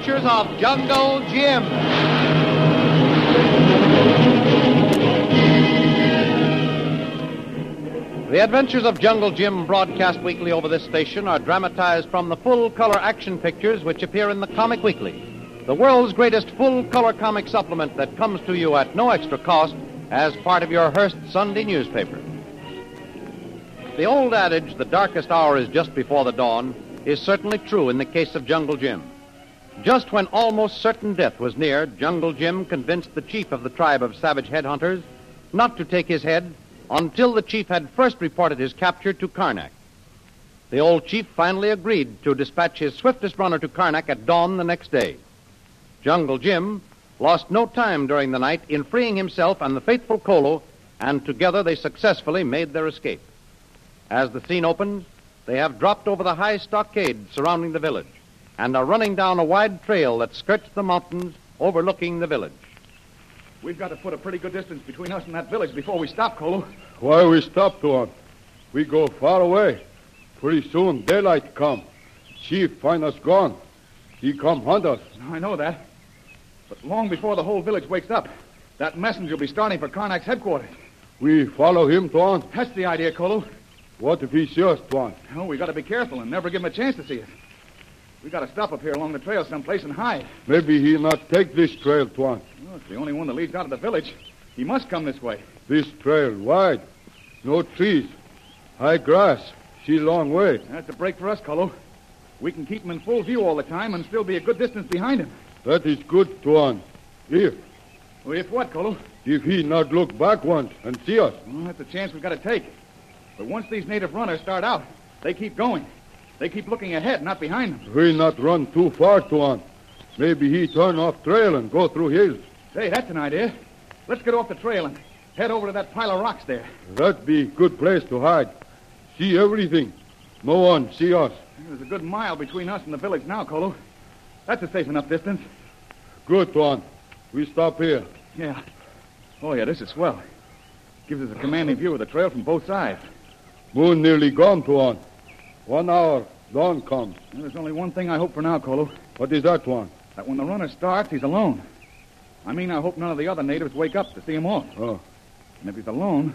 Adventures of Jungle Jim. The Adventures of Jungle Jim, broadcast weekly over this station, are dramatized from the full color action pictures which appear in the Comic Weekly, the world's greatest full color comic supplement that comes to you at no extra cost as part of your Hearst Sunday newspaper. The old adage, the darkest hour is just before the dawn, is certainly true in the case of Jungle Jim. Just when almost certain death was near, Jungle Jim convinced the chief of the tribe of savage headhunters not to take his head until the chief had first reported his capture to Karnak. The old chief finally agreed to dispatch his swiftest runner to Karnak at dawn the next day. Jungle Jim lost no time during the night in freeing himself and the faithful Kolo, and together they successfully made their escape. As the scene opens, they have dropped over the high stockade surrounding the village and are running down a wide trail that skirts the mountains overlooking the village. We've got to put a pretty good distance between us and that village before we stop, Kolo. Why we stop, Tuan? We go far away. Pretty soon daylight come. Chief find us gone. He come hunt us. I know that. But long before the whole village wakes up, that messenger will be starting for Karnak's headquarters. We follow him, Tuan. That's the idea, Kolo. What if he see us, Tuan? Oh, we got to be careful and never give him a chance to see us. We got to stop up here along the trail someplace and hide. Maybe he'll not take this trail, Tuan. Well, it's the only one that leads out of the village. He must come this way. This trail wide. No trees. High grass. See long way. That's a break for us, Kolo. We can keep him in full view all the time and still be a good distance behind him. That is good, Tuan. If, Well, if what, Kolo? if he not look back once and see us. Well, that's a chance we've got to take. But once these native runners start out, they keep going. They keep looking ahead, not behind them. We not run too far, Tuan. Maybe he turn off trail and go through hills. Say, that's an idea. Let's get off the trail and head over to that pile of rocks there. That'd be a good place to hide. See everything. No one see us. There's a good mile between us and the village now, Kolo. That's a safe enough distance. Good, Tuan. We stop here. Yeah. Oh, yeah, this is swell. Gives us a commanding view of the trail from both sides. Moon nearly gone, Tuan. One hour, dawn comes. Well, there's only one thing I hope for now, Kolo. What is that, Tuan? That when the runner starts, he's alone. I mean, I hope none of the other natives wake up to see him off. Oh, And if he's alone,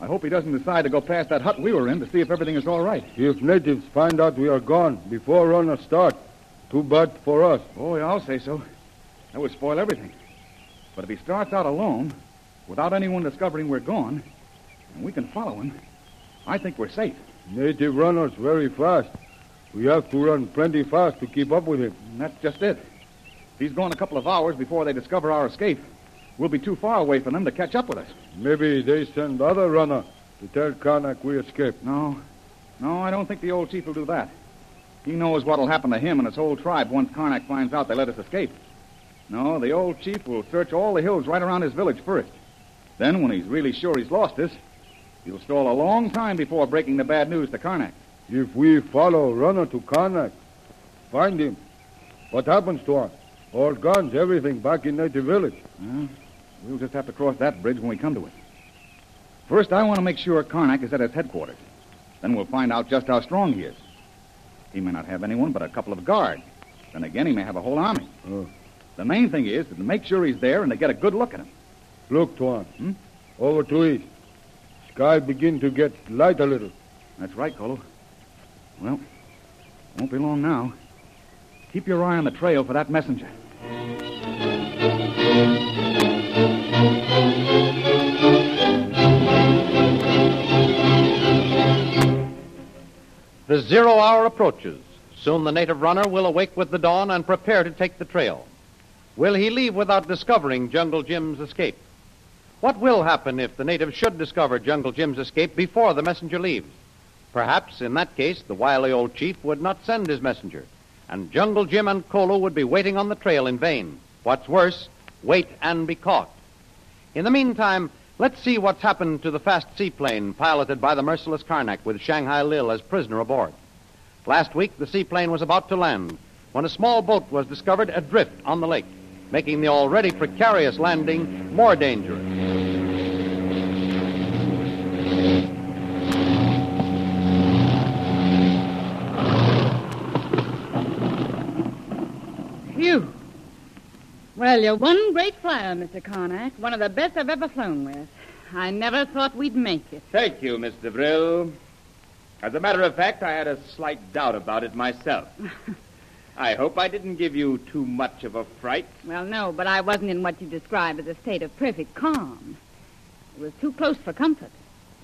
I hope he doesn't decide to go past that hut we were in to see if everything is all right. if natives find out we are gone before runner start, too bad for us. Oh, yeah, I'll say so. That would spoil everything. But if he starts out alone, without anyone discovering we're gone, and we can follow him, I think we're safe. Native runners very fast. We have to run plenty fast to keep up with him. And that's just it. If he's gone a couple of hours before they discover our escape, we'll be too far away from them to catch up with us. Maybe they send other runner to tell Karnak we escaped. No, no, I don't think the old chief will do that. He knows what'll happen to him and his whole tribe once Karnak finds out they let us escape. No, the old chief will search all the hills right around his village first. Then, when he's really sure he's lost us, he'll stall a long time before breaking the bad news to Karnak. If we follow runner to Karnak, find him, what happens to us? All guns, everything back in native village. Well, we'll just have to cross that bridge when we come to it. First, I want to make sure Karnak is at his headquarters. Then we'll find out just how strong he is. He may not have anyone but a couple of guards. Then again, he may have a whole army. Oh. The main thing is to make sure he's there and to get a good look at him. Look, Tuan. Hmm? Over to east. Sky begin to get light a little. That's right, Kolo. Well, won't be long now. Keep your eye on the trail for that messenger. The zero hour approaches. Soon the native runner will awake with the dawn and prepare to take the trail. Will he leave without discovering Jungle Jim's escape? What will happen if the natives should discover Jungle Jim's escape before the messenger leaves? Perhaps, in that case, the wily old chief would not send his messenger, and Jungle Jim and Kolo would be waiting on the trail in vain. What's worse, wait and be caught. In the meantime, let's see what's happened to the fast seaplane piloted by the merciless Karnak with Shanghai Lil as prisoner aboard. Last week, the seaplane was about to land when a small boat was discovered adrift on the lake, making the already precarious landing more dangerous. Well, you're one great flyer, Mr. Karnak. One of the best I've ever flown with. I never thought we'd make it. Thank you, Miss Devrill. As a matter of fact, I had a slight doubt about it myself. I hope I didn't give you too much of a fright. Well, no, but I wasn't in what you describe as a state of perfect calm. It was too close for comfort.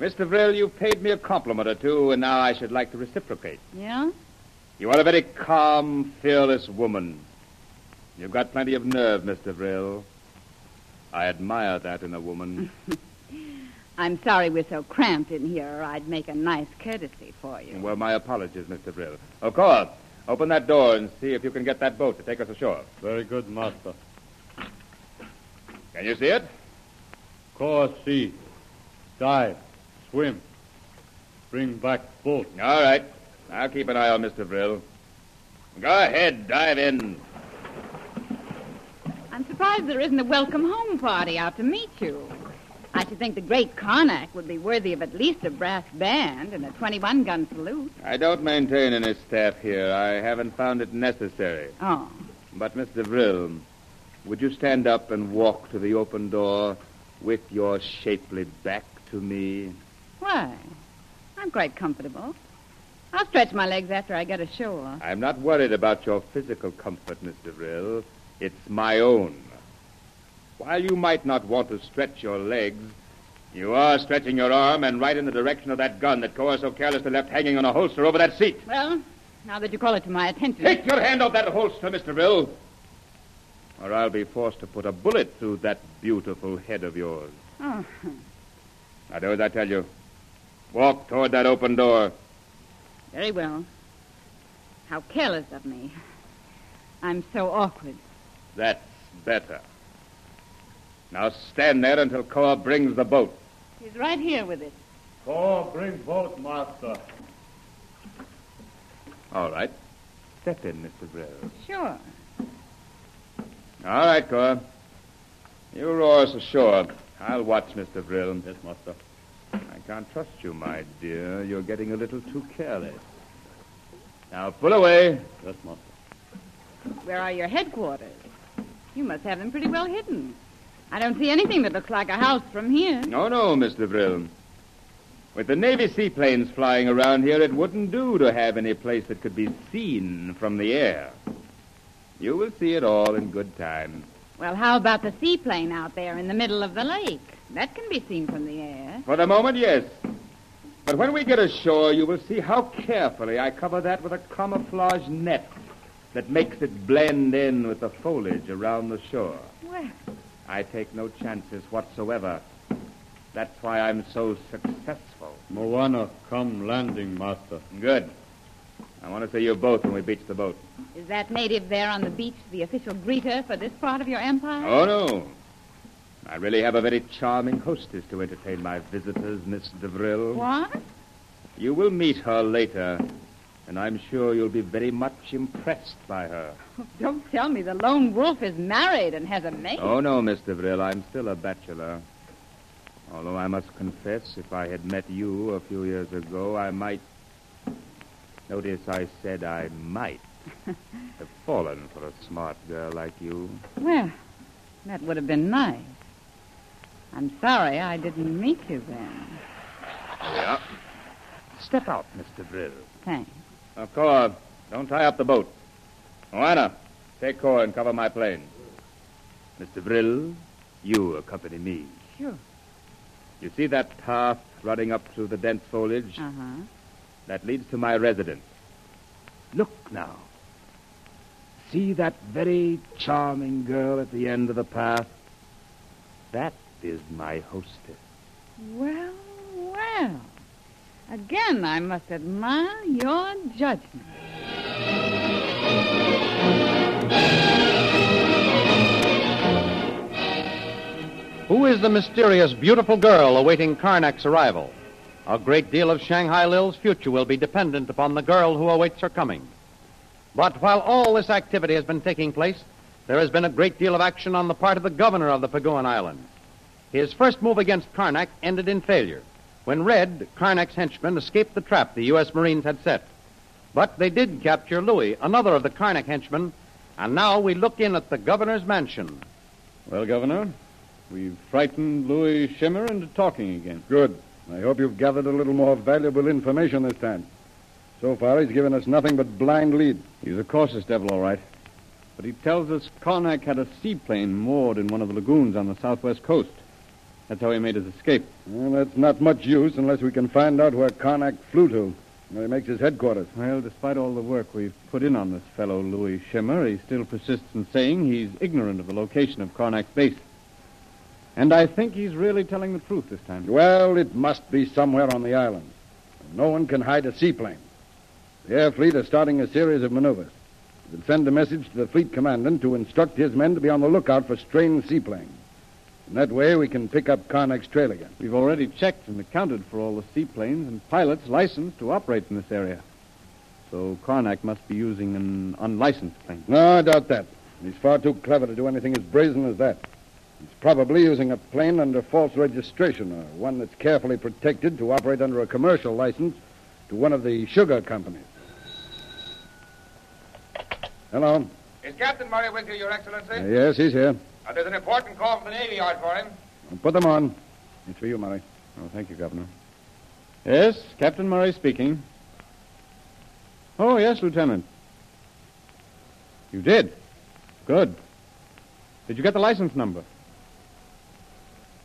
Mr. Devrill, you paid me a compliment or two, and now I should like to reciprocate. Yeah? You are a very calm, fearless woman. You've got plenty of nerve, Mr. Devrill. I admire that in a woman. I'm sorry we're so cramped in here, or I'd make a nice courtesy for you. well, my apologies, Mr. Brill. Of course. open that door and see if you can get that boat to take us ashore. Very good, master. Can you see it? Course, see. Dive. Swim. Bring back boat. All right. I'll keep an eye on Mr. Brill. Go ahead, dive in. I'm surprised there isn't a welcome home party out to meet you. I should think the great Karnak would be worthy of at least a brass band and a 21 gun salute. I don't maintain any staff here. I haven't found it necessary. Oh. But, Mr. Brill, would you stand up and walk to the open door with your shapely back to me? Why? I'm quite comfortable. I'll stretch my legs after I get ashore. I'm not worried about your physical comfort, Mr. Brill. It's my own. While you might not want to stretch your legs, you are stretching your arm and right in the direction of that gun that Cora so carelessly left hanging on a holster over that seat. Well, now that you call it to my attention. Take your hand off that holster, Mr. Brill, or I'll be forced to put a bullet through that beautiful head of yours. Oh. Now do as I tell you. Walk toward that open door. Very well. How careless of me. I'm so awkward. That's better. Now stand there until Cora brings the boat. He's right here with it. Oh, bring boat, master. All right. Step in, Mr. Brill. Sure. All right, Cora. You row us ashore. I'll watch Mr. Brill. Yes, master. I can't trust you, my dear. You're getting a little too careless. Now pull away. Yes, master. Where are your headquarters? You must have them pretty well hidden. I don't see anything that looks like a house from here. No, no, Mr. Brill. With the Navy seaplanes flying around here, it wouldn't do to have any place that could be seen from the air. You will see it all in good time. Well, how about the seaplane out there in the middle of the lake? That can be seen from the air. For the moment, yes. But when we get ashore, you will see how carefully I cover that with a camouflage net that makes it blend in with the foliage around the shore. Well, I take no chances whatsoever. That's why I'm so successful. Moana, come landing, master. Good. I want to see you both when we beach the boat. is that native there on the beach the official greeter for this part of your empire? Oh, no. I really have a very charming hostess to entertain my visitors, Miss Devrill. What? You will meet her later, and I'm sure you'll be very much impressed by her. Don't tell me the lone wolf is married and has a mate. Oh, no, Miss Devrill, I'm still a bachelor. Although I must confess, if I had met you a few years ago, I might. Notice I said I might have fallen for a smart girl like you. Well, that would have been nice. I'm sorry I didn't meet you then. Oh, yeah. Step out, Mr. Brill. Thanks. Cora, don't tie up the boat. Moana, take Cora and cover my plane. Mr. Brill, you accompany me. Sure. You see that path running up through the dense foliage? Uh huh. That leads to my residence. Look now. See that very charming girl at the end of the path? That is my hostess. Well, well. Again, I must admire your judgment. Who is the mysterious, beautiful girl awaiting Karnak's arrival? A great deal of Shanghai Lil's future will be dependent upon the girl who awaits her coming. But while all this activity has been taking place, there has been a great deal of action on the part of the governor of the Paguan Islands. His first move against Karnak ended in failure. When Red, Karnak's henchman, escaped the trap the U.S. Marines had set. But they did capture Louis, another of the Karnak henchmen, and now we look in at the governor's mansion, Well, Governor, we've frightened Louis Shimmer into talking again. Good. I hope you've gathered a little more valuable information this time. So far, he's given us nothing but blind lead. He's a cautious devil, all right. But he tells us Karnak had a seaplane moored in one of the lagoons on the southwest coast. That's how he made his escape. Well, that's not much use unless we can find out where Karnak flew to, where he makes his headquarters. Well, despite all the work we've put in on this fellow, Louis Schimmer, he still persists in saying he's ignorant of the location of Karnak's base. And I think he's really telling the truth this time. Well, it must be somewhere on the island. No one can hide a seaplane. The air fleet are starting a series of maneuvers. We'll send a message to the fleet commandant to instruct his men to be on the lookout for strange seaplanes. And that way we can pick up Karnak's trail again. We've already checked and accounted for all the seaplanes and pilots licensed to operate in this area. So Karnak must be using an unlicensed plane. No, I doubt that. He's far too clever to do anything as brazen as that. He's probably using a plane under false registration, or one that's carefully protected to operate under a commercial license to one of the sugar companies. Hello. Is Captain Murray with you, Your Excellency? Uh, yes, he's here. Uh, there's an important call from the Navy Yard for him. Put them on. It's for you, Murray. Oh, thank you, Governor. Yes, Captain Murray speaking. Oh, yes, Lieutenant. You did? Good. Did you get the license number?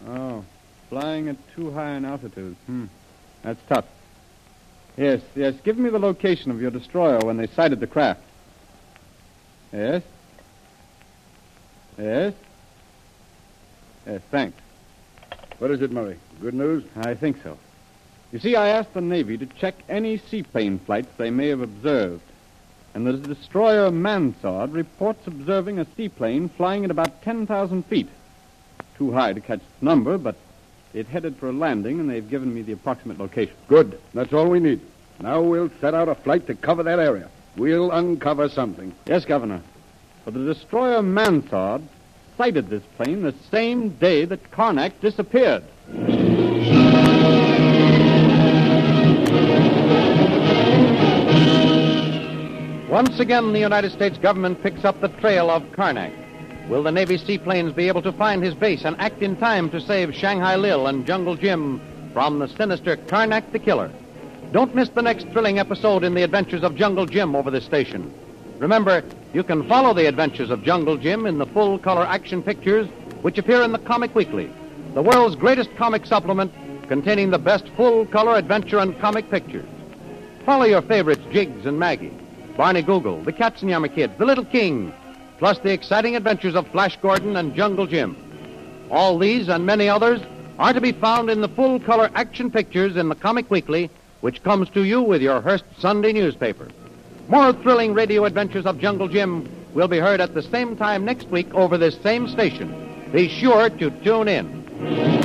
Oh, flying at too high an altitude. Hmm. That's tough. Yes, yes. Give me the location of your destroyer when they sighted the craft. Yes? Yes? Yes, thanks. What is it, Murray? Good news? I think so. You see, I asked the Navy to check any seaplane flights they may have observed. And the destroyer Mansard reports observing a seaplane flying at about 10,000 feet. Too high to catch its number, but it headed for a landing, and they've given me the approximate location. Good. That's all we need. Now we'll set out a flight to cover that area. We'll uncover something. Yes, Governor. But the destroyer Mansard sighted this plane the same day that Karnak disappeared. Once again, the United States government picks up the trail of Karnak. Will the Navy seaplanes be able to find his base and act in time to save Shanghai Lil and Jungle Jim from the sinister Karnak the Killer? Don't miss the next thrilling episode in the adventures of Jungle Jim over this station. Remember, you can follow the adventures of Jungle Jim in the full color action pictures which appear in the Comic Weekly, the world's greatest comic supplement containing the best full color adventure and comic pictures. Follow your favorites, Jiggs and Maggie, Barney Google, the Katzenjammer Kids, the Little King, plus the exciting adventures of Flash Gordon and Jungle Jim. All these and many others are to be found in the full color action pictures in the Comic Weekly, which comes to you with your Hearst Sunday newspaper. More thrilling radio adventures of Jungle Jim will be heard at the same time next week over this same station. Be sure to tune in.